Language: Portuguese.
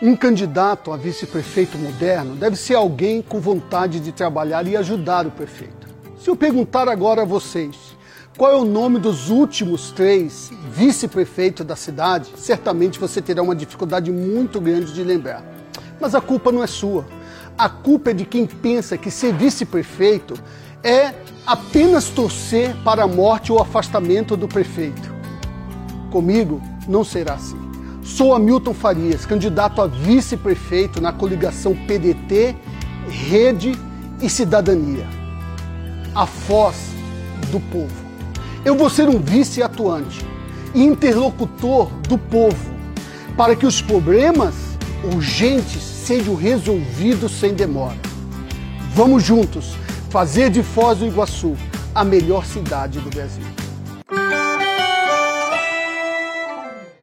Um candidato a vice-prefeito moderno deve ser alguém com vontade de trabalhar e ajudar o prefeito. Se eu perguntar agora a vocês qual é o nome dos últimos três vice-prefeitos da cidade, certamente você terá uma dificuldade muito grande de lembrar. Mas a culpa não é sua. A culpa é de quem pensa que ser vice-prefeito é apenas torcer para a morte ou afastamento do prefeito. Comigo não será assim. Sou Hamilton Farias, candidato a vice-prefeito na coligação PDT, Rede e Cidadania. A voz do povo. Eu vou ser um vice atuante e interlocutor do povo para que os problemas urgentes sejam resolvidos sem demora. Vamos juntos fazer de Foz do Iguaçu a melhor cidade do Brasil.